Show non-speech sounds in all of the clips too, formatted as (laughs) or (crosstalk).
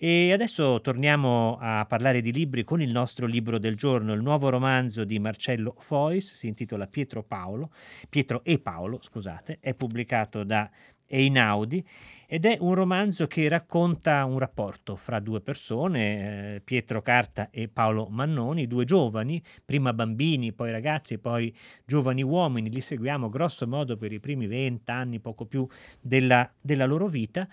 E adesso torniamo a parlare di libri con il nostro libro del giorno, il nuovo romanzo di Marcello Fois, si intitola Pietro Paolo, Pietro e Paolo, scusate, è pubblicato da Einaudi ed è un romanzo che racconta un rapporto fra due persone, eh, Pietro Carta e Paolo Mannoni, due giovani, prima bambini, poi ragazzi, poi giovani uomini, li seguiamo grosso modo per i primi vent'anni, poco più della, della loro vita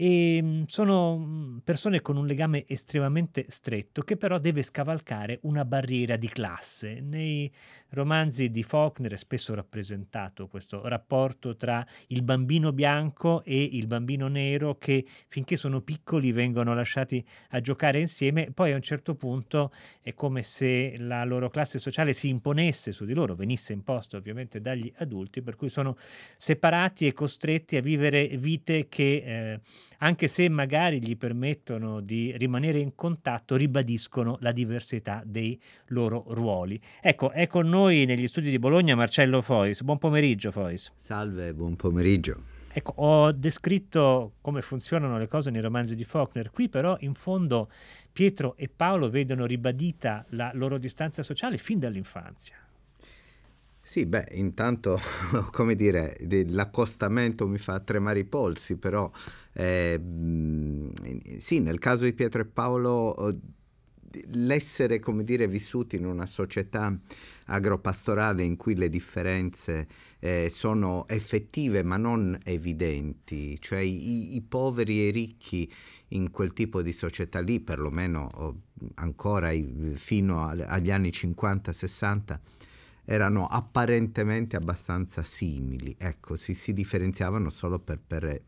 e mm, sono mm, persone con un legame estremamente stretto che però deve scavalcare una barriera di classe. Nei romanzi di Faulkner è spesso rappresentato questo rapporto tra il bambino bianco e il bambino nero che finché sono piccoli vengono lasciati a giocare insieme, poi a un certo punto è come se la loro classe sociale si imponesse su di loro, venisse imposta ovviamente dagli adulti, per cui sono separati e costretti a vivere vite che eh, anche se magari gli permettono di rimanere in contatto, ribadiscono la diversità dei loro ruoli. Ecco, è con noi negli studi di Bologna Marcello Fois. Buon pomeriggio, Fois. Salve, buon pomeriggio. Ecco, ho descritto come funzionano le cose nei romanzi di Faulkner, qui però in fondo Pietro e Paolo vedono ribadita la loro distanza sociale fin dall'infanzia. Sì, beh, intanto, (laughs) come dire, l'accostamento mi fa tremare i polsi, però eh, sì, nel caso di Pietro e Paolo l'essere, come dire, vissuti in una società agropastorale in cui le differenze eh, sono effettive ma non evidenti, cioè i, i, poveri e i ricchi in quel tipo di società lì, perlomeno ancora fino agli anni 50-60, erano apparentemente abbastanza simili, ecco, si, si differenziavano solo per, per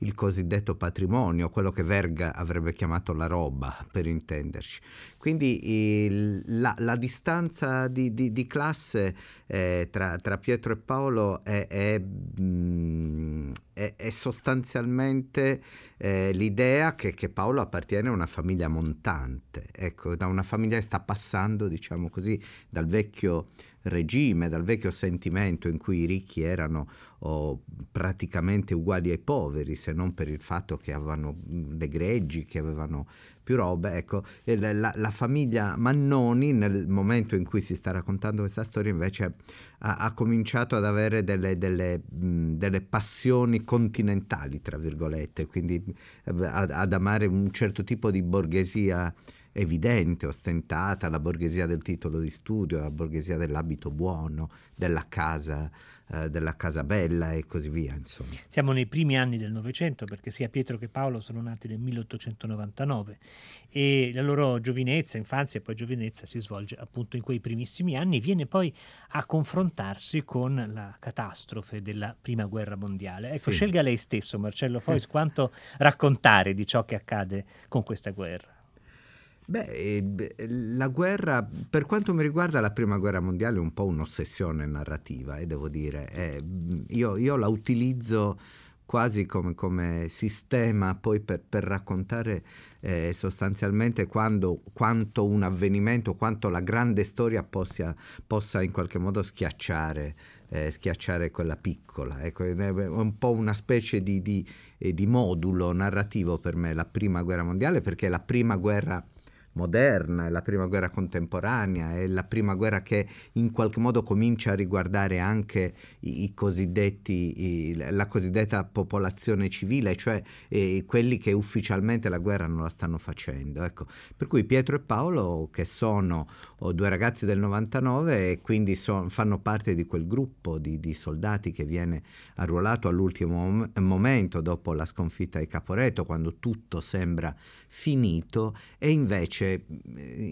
il cosiddetto patrimonio, quello che Verga avrebbe chiamato la roba, per intenderci. Quindi il, la, la, distanza di, di, di classe eh, tra, tra, Pietro e Paolo è, è, mm, è, è sostanzialmente eh, l'idea che, che, Paolo appartiene a una famiglia montante, ecco, da una famiglia che sta passando, diciamo così, dal vecchio regime, dal vecchio sentimento in cui i ricchi erano oh, praticamente uguali ai poveri, se non per il fatto che avevano le greggi, che avevano più robe. Ecco, la, la, famiglia Mannoni, nel momento in cui si sta raccontando questa storia, invece ha, ha cominciato ad avere delle, delle, mh, delle, passioni continentali, tra virgolette, quindi eh, ad, ad amare un certo tipo di borghesia evidente, ostentata, la borghesia del titolo di studio, la borghesia dell'abito buono, della casa, eh, della casa bella e così via. Insomma. Siamo nei primi anni del Novecento perché sia Pietro che Paolo sono nati nel 1899 e la loro giovinezza, infanzia e poi giovinezza si svolge appunto in quei primissimi anni, viene poi a confrontarsi con la catastrofe della prima guerra mondiale. Ecco, sì. scelga lei stesso, Marcello Fois, quanto raccontare di ciò che accade con questa guerra. Beh, eh, la guerra, per quanto mi riguarda, la prima guerra mondiale è un po' un'ossessione narrativa, e eh, devo dire. Eh, io, io, la utilizzo quasi come, come sistema poi per, per raccontare eh, sostanzialmente quando, quanto un avvenimento, quanto la grande storia possa, possa in qualche modo schiacciare, eh, schiacciare quella piccola. Ecco, è un po' una specie di, di, eh, di modulo narrativo per me la prima guerra mondiale perché la prima guerra moderna, è la prima guerra contemporanea, è la prima guerra che in qualche modo comincia a riguardare anche i, i cosiddetti, i, la cosiddetta popolazione civile, cioè eh, quelli che ufficialmente la guerra non la stanno facendo. Ecco. Per cui Pietro e Paolo, che sono oh, due ragazzi del 99 e quindi so, fanno parte di quel gruppo di, di, soldati che viene arruolato all'ultimo mom- momento dopo la sconfitta di Caporetto, quando tutto sembra finito, e invece invece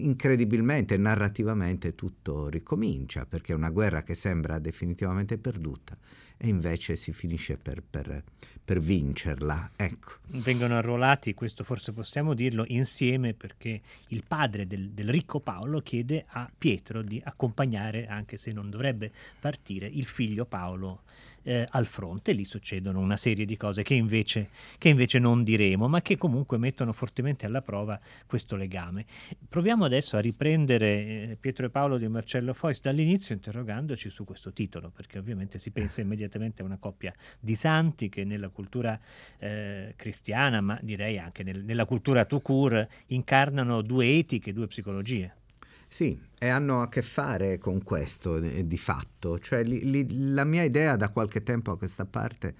incredibilmente, narrativamente tutto ricomincia, perché è una guerra che sembra definitivamente perduta e invece si finisce per, per, per vincerla. Ecco. Vengono arruolati, questo forse possiamo dirlo, insieme perché il padre del, del ricco Paolo chiede a Pietro di accompagnare, anche se non dovrebbe partire, il figlio Paolo eh, al fronte. Lì succedono una serie di cose che invece, che invece non diremo, ma che comunque mettono fortemente alla prova questo legame. Proviamo adesso a riprendere eh, Pietro e Paolo di Marcello Fois dall'inizio interrogandoci su questo titolo, perché ovviamente si pensa immediatamente (laughs) evidentemente una coppia di santi che nella cultura eh, cristiana, ma direi anche nel, nella cultura tout court, incarnano due etiche, due psicologie. Sì, e hanno a che fare con questo eh, di fatto. Cioè, li, li, la mia idea da qualche tempo a questa parte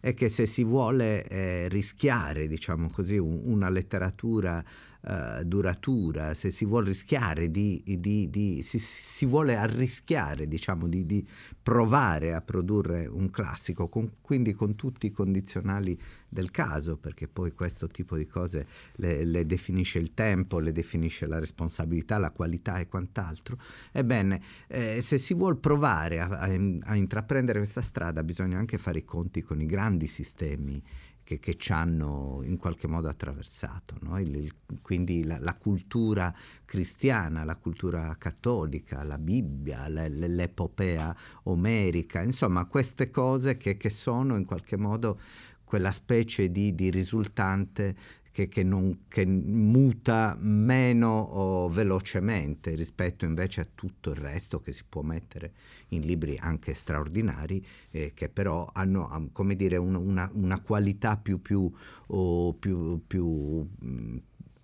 è che se si vuole eh, rischiare, diciamo così, un, una letteratura uh, duratura, se si vuole rischiare di, di, di si, si, vuole arrischiare, diciamo, di, di, provare a produrre un classico, con, quindi con tutti i condizionali del caso, perché poi questo tipo di cose le, le definisce il tempo, le definisce la responsabilità, la qualità e quant'altro. Ebbene, eh, se si vuole provare a, a, a intraprendere questa strada, bisogna anche fare i conti con i grandi sistemi che, che ci hanno in qualche modo attraversato. No? Il, il, quindi la, la, cultura cristiana, la cultura cattolica, la Bibbia, le, l'epopea omerica, insomma queste cose che, che sono in qualche modo quella specie di, di risultante che, che, non, che muta meno oh, velocemente rispetto invece a tutto il resto che si può mettere in libri anche straordinari, eh, che però hanno come dire, una, una qualità più, più, oh, più, più mm,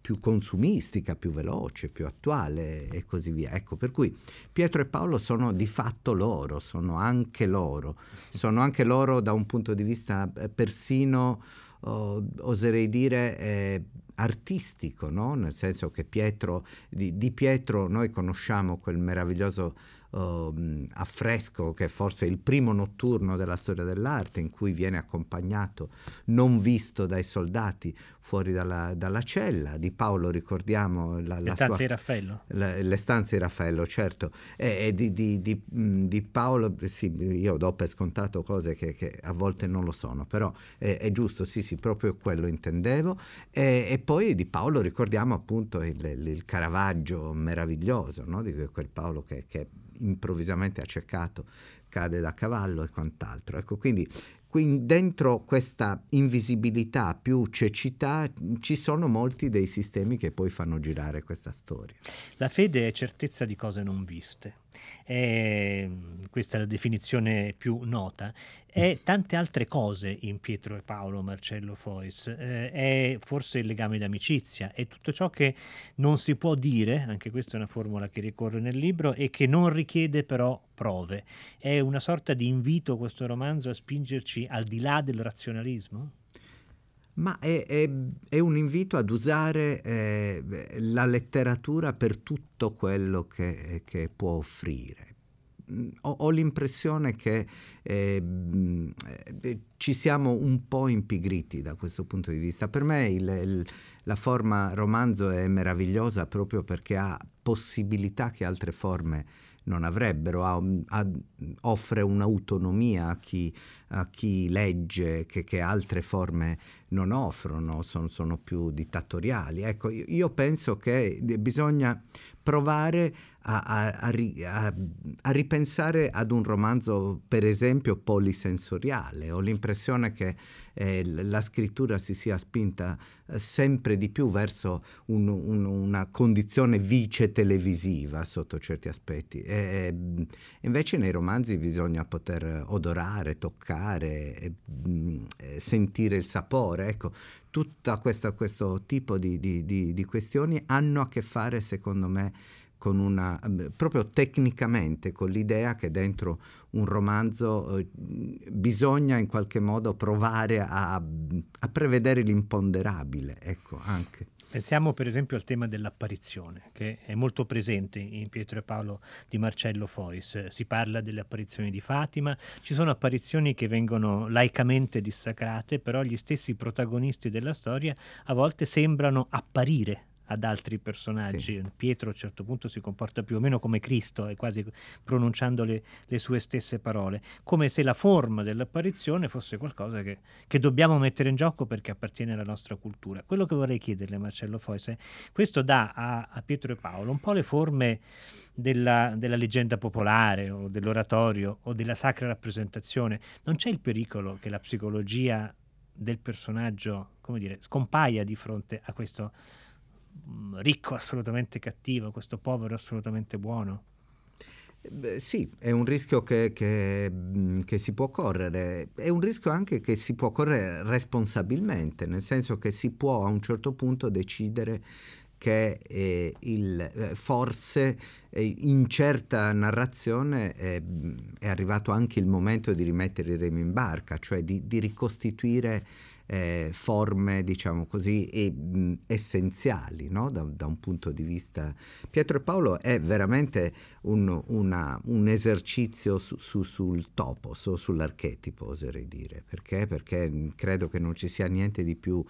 più consumistica, più veloce, più attuale e così via. Ecco, per cui Pietro e Paolo sono di fatto loro, sono anche loro, sono anche loro da un punto di vista eh, persino oserei dire eh, artistico, no? nel senso che Pietro, di, di, Pietro noi conosciamo quel meraviglioso uh, affresco che è forse il primo notturno della storia dell'arte in cui viene accompagnato non visto dai soldati fuori dalla, dalla cella. Di Paolo ricordiamo la, le stanze di Raffaello. La, le stanze di Raffaello certo. E, e di, di, di, di, Paolo sì, io do per scontato cose che, che a volte non lo sono però è, è, giusto sì sì proprio quello intendevo. E, e poi di Paolo ricordiamo appunto il, il Caravaggio meraviglioso no? di quel Paolo che, che improvvisamente accecato, cade da cavallo e quant'altro. Ecco, quindi dentro questa invisibilità più cecità ci sono molti dei sistemi che poi fanno girare questa storia. La fede è certezza di cose non viste è, questa è la definizione più nota, è tante altre cose in Pietro e Paolo Marcello Fois, eh, è forse il legame d'amicizia, è tutto ciò che non si può dire, anche questa è una formula che ricorre nel libro, e che non richiede però prove. È una sorta di invito questo romanzo a spingerci al di là del razionalismo? Ma è, è, è, un invito ad usare eh, la letteratura per tutto quello che, che può offrire. Ho, ho l'impressione che eh, eh, ci siamo un po' impigriti da questo punto di vista. Per me il, il, la forma romanzo è meravigliosa proprio perché ha possibilità che altre forme non avrebbero, ha, ha, offre un'autonomia a chi, a chi legge che, che, altre forme non offrono, sono, sono più dittatoriali. Ecco, io, io penso che bisogna provare a, a, a, a, ripensare ad un romanzo, per esempio, polisensoriale. Ho l'impressione che eh, la scrittura si sia spinta eh, sempre di più verso un, un, una condizione vice televisiva sotto certi aspetti. E, invece nei romanzi bisogna poter odorare, toccare, e, sentire il sapore. Ecco, tutto questo tipo di, di, di, di questioni hanno a che fare, secondo me, con una, proprio tecnicamente con l'idea che dentro un romanzo eh, bisogna in qualche modo provare a, a prevedere l'imponderabile, ecco anche. Pensiamo per esempio al tema dell'apparizione, che è molto presente in Pietro e Paolo di Marcello Fois. Si parla delle apparizioni di Fatima, ci sono apparizioni che vengono laicamente dissacrate, però gli stessi protagonisti della storia a volte sembrano apparire ad altri personaggi. Sì. Pietro a un certo punto si comporta più o meno come Cristo, e quasi pronunciando le, le, sue stesse parole, come se la forma dell'apparizione fosse qualcosa che, che, dobbiamo mettere in gioco perché appartiene alla nostra cultura. Quello che vorrei chiederle, Marcello Foise, questo dà a, a Pietro e Paolo un po' le forme della, della leggenda popolare o dell'oratorio o della sacra rappresentazione. Non c'è il pericolo che la psicologia del personaggio, come dire, scompaia di fronte a questo ricco assolutamente cattivo, questo povero assolutamente buono? Beh, sì, è un rischio che, che, che, si può correre, è un rischio anche che si può correre responsabilmente, nel senso che si può a un certo punto decidere che eh, il, eh, forse eh, in certa narrazione è arrivato anche il momento di rimettere i remi in barca, cioè di, di ricostituire eh, forme, diciamo così, e, mh, essenziali no? da, da, un punto di vista. Pietro e Paolo è veramente un, una, un esercizio su, su, sul topos o sull'archetipo, oserei dire. Perché? Perché credo che non ci sia niente di più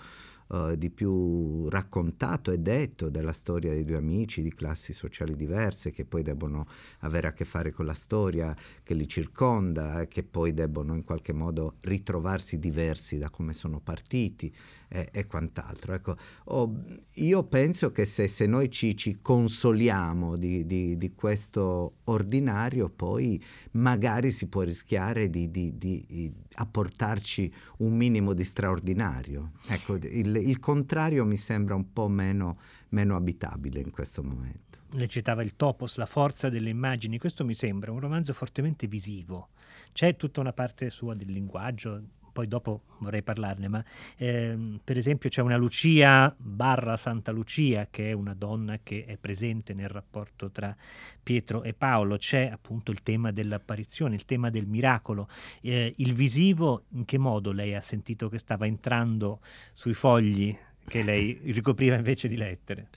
uh, di più raccontato e detto della storia dei due amici di classi sociali diverse che poi debbono avere a che fare con la storia che li circonda e che poi debbono in qualche modo ritrovarsi diversi da come sono partiti e, e quant'altro. Ecco, oh, io penso che se, se noi ci, ci consoliamo di, di, di, questo ordinario, poi magari si può rischiare di, di apportarci un minimo di straordinario. Ecco, il, il contrario mi sembra un po' meno, meno abitabile in questo momento. Le citava il topos, la forza delle immagini. Questo mi sembra un romanzo fortemente visivo. C'è tutta una parte sua del linguaggio, poi dopo vorrei parlarne, ma ehm, per esempio c'è una Lucia barra Santa Lucia che è una donna che è presente nel rapporto tra Pietro e Paolo, c'è appunto il tema dell'apparizione, il tema del miracolo, eh, il visivo, in che modo lei ha sentito che stava entrando sui fogli che lei (laughs) ricopriva invece di lettere?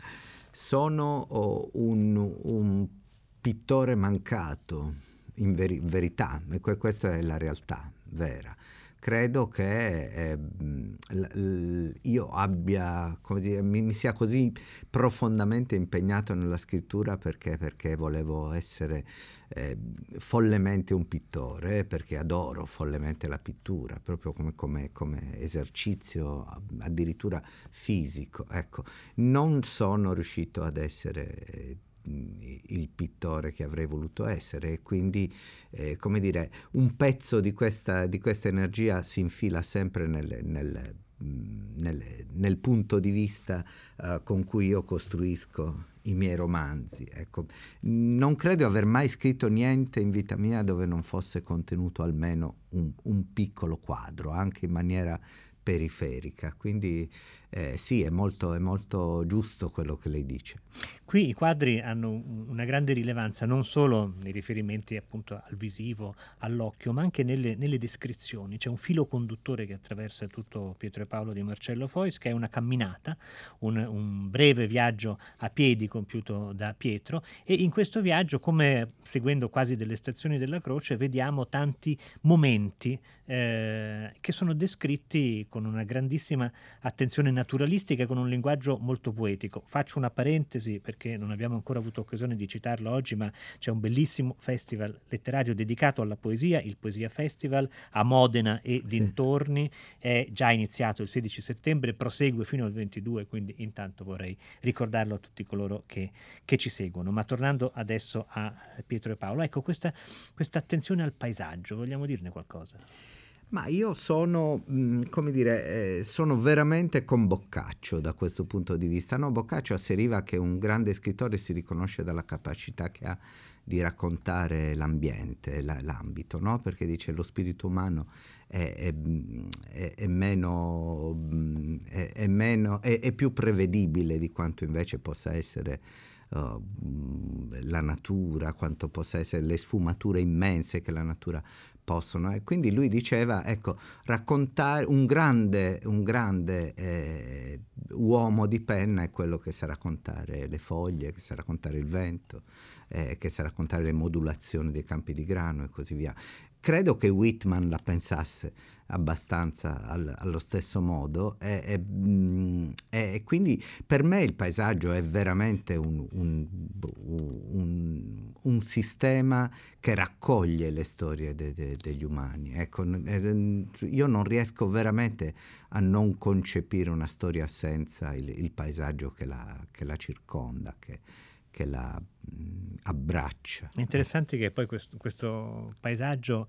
Sono oh, un, un pittore mancato, in veri- verità, e questa è la realtà vera credo che eh, io abbia, come dire, mi, mi, sia così profondamente impegnato nella scrittura perché, perché volevo essere eh, follemente un pittore, perché adoro follemente la pittura, proprio come, come, come esercizio addirittura fisico. Ecco, non sono riuscito ad essere il pittore che avrei voluto essere e quindi eh, come dire un pezzo di questa, di questa energia si infila sempre nel, nel, nel, nel punto di vista uh, con cui io costruisco i miei romanzi. Ecco. Non credo aver mai scritto niente in vita mia dove non fosse contenuto almeno un, un piccolo quadro, anche in maniera periferica, quindi eh, sì, è molto, è molto giusto quello che lei dice. Qui i quadri hanno una grande rilevanza non solo nei riferimenti appunto al visivo, all'occhio, ma anche nelle, nelle descrizioni. C'è un filo conduttore che attraversa tutto Pietro e Paolo di Marcello Fois, che è una camminata, un, un breve viaggio a piedi compiuto da Pietro e in questo viaggio, come seguendo quasi delle stazioni della croce, vediamo tanti momenti eh, che sono descritti con una grandissima attenzione naturalistica con un linguaggio molto poetico. Faccio una parentesi perché non abbiamo ancora avuto occasione di citarlo oggi, ma c'è un bellissimo festival letterario dedicato alla poesia, il Poesia Festival a Modena e sì. dintorni, è già iniziato il 16 settembre, prosegue fino al 22, quindi intanto vorrei ricordarlo a tutti coloro che, che ci seguono. Ma tornando adesso a Pietro e Paolo, ecco questa, questa attenzione al paesaggio, vogliamo dirne qualcosa? Ma io sono, mm, come dire, eh, sono veramente con Boccaccio da questo punto di vista. No, Boccaccio asseriva che un grande scrittore si riconosce dalla capacità che ha di raccontare l'ambiente, la, l'ambito, no? perché dice lo spirito umano è, è, è, è meno, mm, meno è, più prevedibile di quanto invece possa essere uh, la natura, quanto possa essere le sfumature immense che la natura possono. E quindi lui diceva, ecco, raccontare un grande, un grande eh, uomo di penna è quello che sa raccontare le foglie, che sa raccontare il vento, eh, che sa raccontare le modulazioni dei campi di grano e così via. Credo che Whitman la pensasse abbastanza al, allo stesso modo e, e, mm, e, quindi per me il paesaggio è veramente un, un, un, un sistema che raccoglie le storie de, de, degli umani. Ecco, io non riesco veramente a non concepire una storia senza il, il paesaggio che la, che la circonda, che, che la mh, abbraccia. È interessante che poi questo, questo paesaggio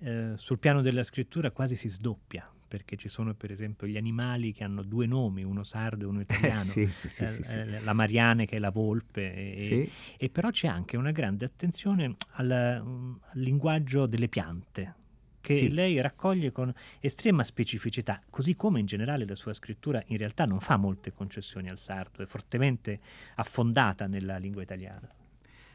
eh, sul piano della scrittura quasi si sdoppia, perché ci sono per esempio gli animali che hanno due nomi, uno sardo e uno italiano, sì, sì, eh, sì, sì. eh, la Mariane che è la volpe, e, Sì. e però c'è anche una grande attenzione al, al linguaggio delle piante che Sì. lei raccoglie con estrema specificità, così come in generale la sua scrittura in realtà non fa molte concessioni al sardo, è fortemente affondata nella lingua italiana.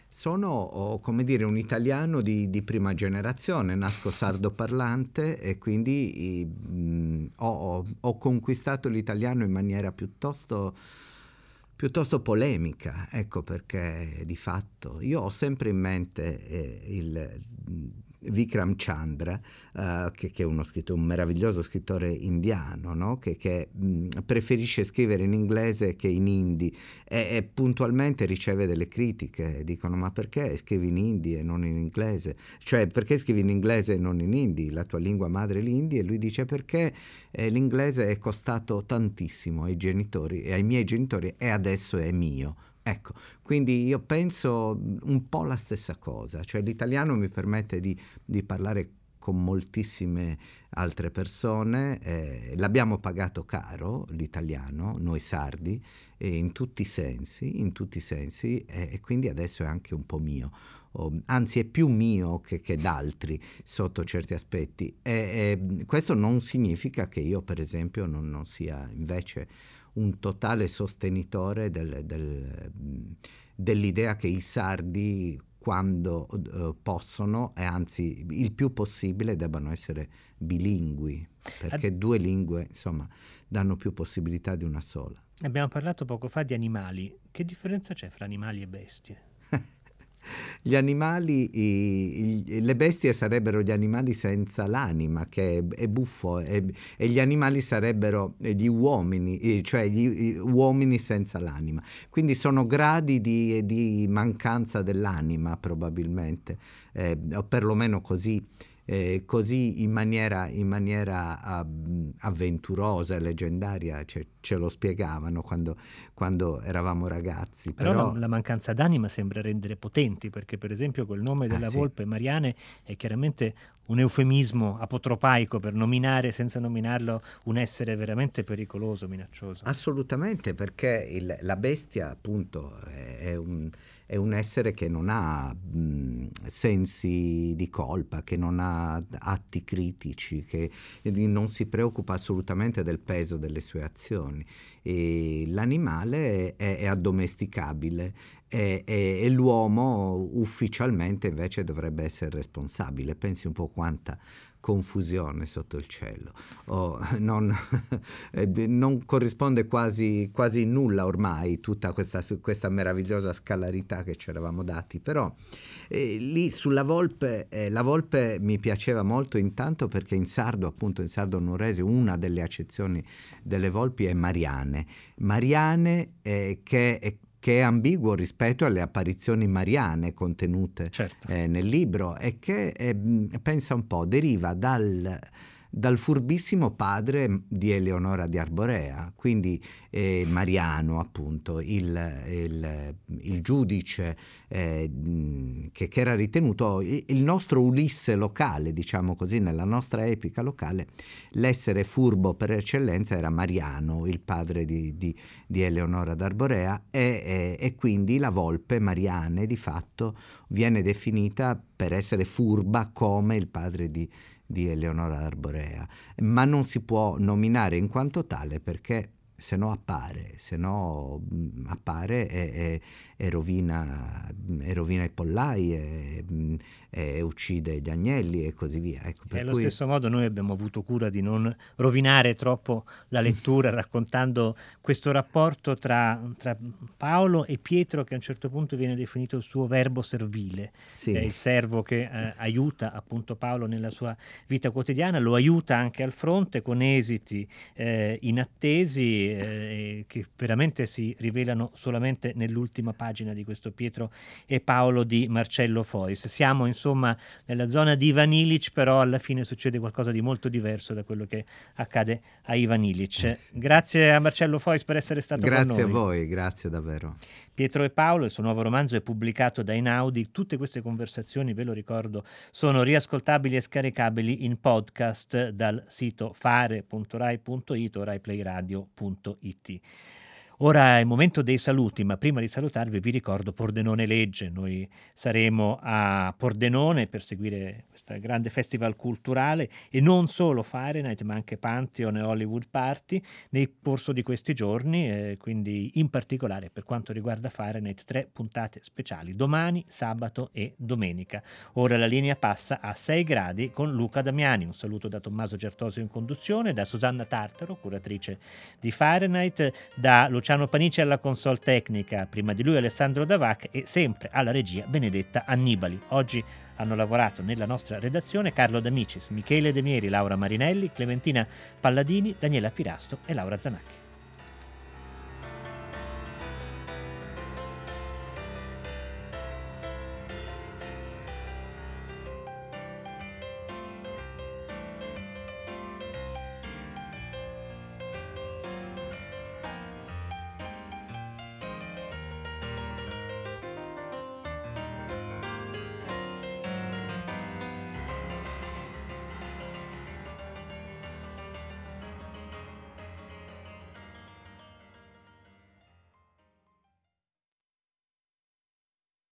Sono, come dire, un italiano di, di prima generazione, nasco sardo parlante e quindi mh, ho, ho- ho conquistato l'italiano in maniera piuttosto, piuttosto polemica, ecco perché di fatto io ho sempre in mente eh, il Vikram Chandra, eh, che, che è uno scrittore, un meraviglioso scrittore indiano, no? che, che, mh, preferisce scrivere in inglese che in hindi e, e puntualmente riceve delle critiche, dicono ma perché scrivi in hindi e non in inglese? Cioè perché scrivi in inglese e non in hindi? La tua lingua madre è l'indi e lui dice perché eh, l'inglese è costato tantissimo ai genitori e ai miei genitori e adesso è mio. Ecco, quindi io penso un po' la stessa cosa, cioè l'italiano mi permette di, di parlare con moltissime altre persone, eh, l'abbiamo pagato caro l'italiano, noi sardi, e in tutti i sensi, in tutti i sensi, e, e quindi adesso è anche un po' mio, o, anzi è più mio che, che d'altri sotto certi aspetti. E, e questo non significa che io per esempio non, non sia invece un totale sostenitore del- del- dell'idea che i sardi quando eh, possono e anzi il più possibile debbano essere bilingui perché due lingue insomma danno più possibilità di una sola. Abbiamo parlato poco fa di animali, che differenza c'è fra animali e bestie? (laughs) Gli animali, i- i- le bestie sarebbero gli animali senza l'anima, che è, è buffo, e, gli animali sarebbero gli uomini, eh, cioè gli gli uomini senza l'anima. Quindi sono gradi di, di mancanza dell'anima probabilmente, eh, o perlomeno così. Eh, così in maniera, in maniera ah, mh, avventurosa e leggendaria ce, ce lo spiegavano quando, quando eravamo ragazzi. Però, Però, la, la mancanza d'anima sembra rendere potenti, perché per esempio quel nome Ah, della sì. volpe Mariane è chiaramente un eufemismo apotropaico per nominare, senza nominarlo, un essere veramente pericoloso, minaccioso. Assolutamente, perché il- la bestia appunto è, un, è un essere che non ha mh, sensi di colpa, che non ha atti critici, che non si preoccupa assolutamente del peso delle sue azioni. E l'animale è, è addomesticabile e, e- e l'uomo ufficialmente invece dovrebbe essere responsabile. Pensi un po' quanta confusione sotto il cielo. Oh, non, (laughs) eh, non corrisponde quasi, quasi nulla ormai tutta questa, questa meravigliosa scalarità che ci eravamo dati, però eh, lì sulla volpe, eh, la volpe mi piaceva molto intanto perché in sardo, appunto in sardo nuorese, una delle accezioni delle volpi è Mariane. Mariane eh, che che è ambiguo rispetto alle apparizioni mariane contenute Certo. eh, nel libro e che, eh, pensa un po', deriva dal, dal furbissimo padre di Eleonora di Arborea, quindi eh, Mariano appunto, il, il- il giudice eh, mh, che, che era ritenuto il nostro Ulisse locale, diciamo così, nella nostra epica locale, l'essere furbo per eccellenza era Mariano, il padre di, di- di Eleonora d'Arborea e, e- e quindi la volpe Mariane di fatto viene definita per essere furba come il padre di, di Eleonora d'Arborea, ma non si può nominare in quanto tale perché se no appare, se no mh, appare e, e- e rovina, e rovina i pollai e, uccide gli agnelli e così via. Ecco, E allo cui- stesso modo noi abbiamo avuto cura di non rovinare troppo la lettura (laughs) raccontando questo rapporto tra, tra Paolo e Pietro che a un certo punto viene definito il suo verbo servile, sì. è il servo che eh, aiuta appunto Paolo nella sua vita quotidiana, lo aiuta anche al fronte con esiti eh, inattesi eh, che veramente si rivelano solamente nell'ultima pagina di questo Pietro e Paolo di Marcello Fois. Siamo insomma nella zona di Ivan Illich, però alla fine succede qualcosa di molto diverso da quello che accade a Ivan Illich. Eh sì. Grazie a Marcello Fois per essere stato grazie con noi. Grazie a voi, grazie davvero. Pietro e Paolo, il suo nuovo romanzo è pubblicato da Inaudi. Tutte queste conversazioni, ve lo ricordo, sono riascoltabili e scaricabili in podcast dal sito fare.rai.it o raiplayradio.it www.radioradioticino.it. Ora è il momento dei saluti, ma prima di salutarvi vi ricordo Pordenone Legge. Noi saremo a Pordenone per seguire questo grande festival culturale e non solo Fahrenheit, ma anche Pantheon e Hollywood Party nel corso di questi giorni, eh, quindi in particolare per quanto riguarda Fahrenheit tre puntate speciali, domani, sabato e domenica. Ora la linea passa a 6 gradi con Luca Damiani. Un saluto da Tommaso Gertosio in conduzione, da Susanna Tartaro, curatrice di Fahrenheit, da Luciano Luciano Panici alla console tecnica, prima di lui Alessandro Davac e sempre alla regia Benedetta Annibali. Oggi hanno lavorato nella nostra redazione Carlo D'Amicis, Michele De Mieri, Laura Marinelli, Clementina Palladini, Daniela Pirasto e Laura Zanacchi.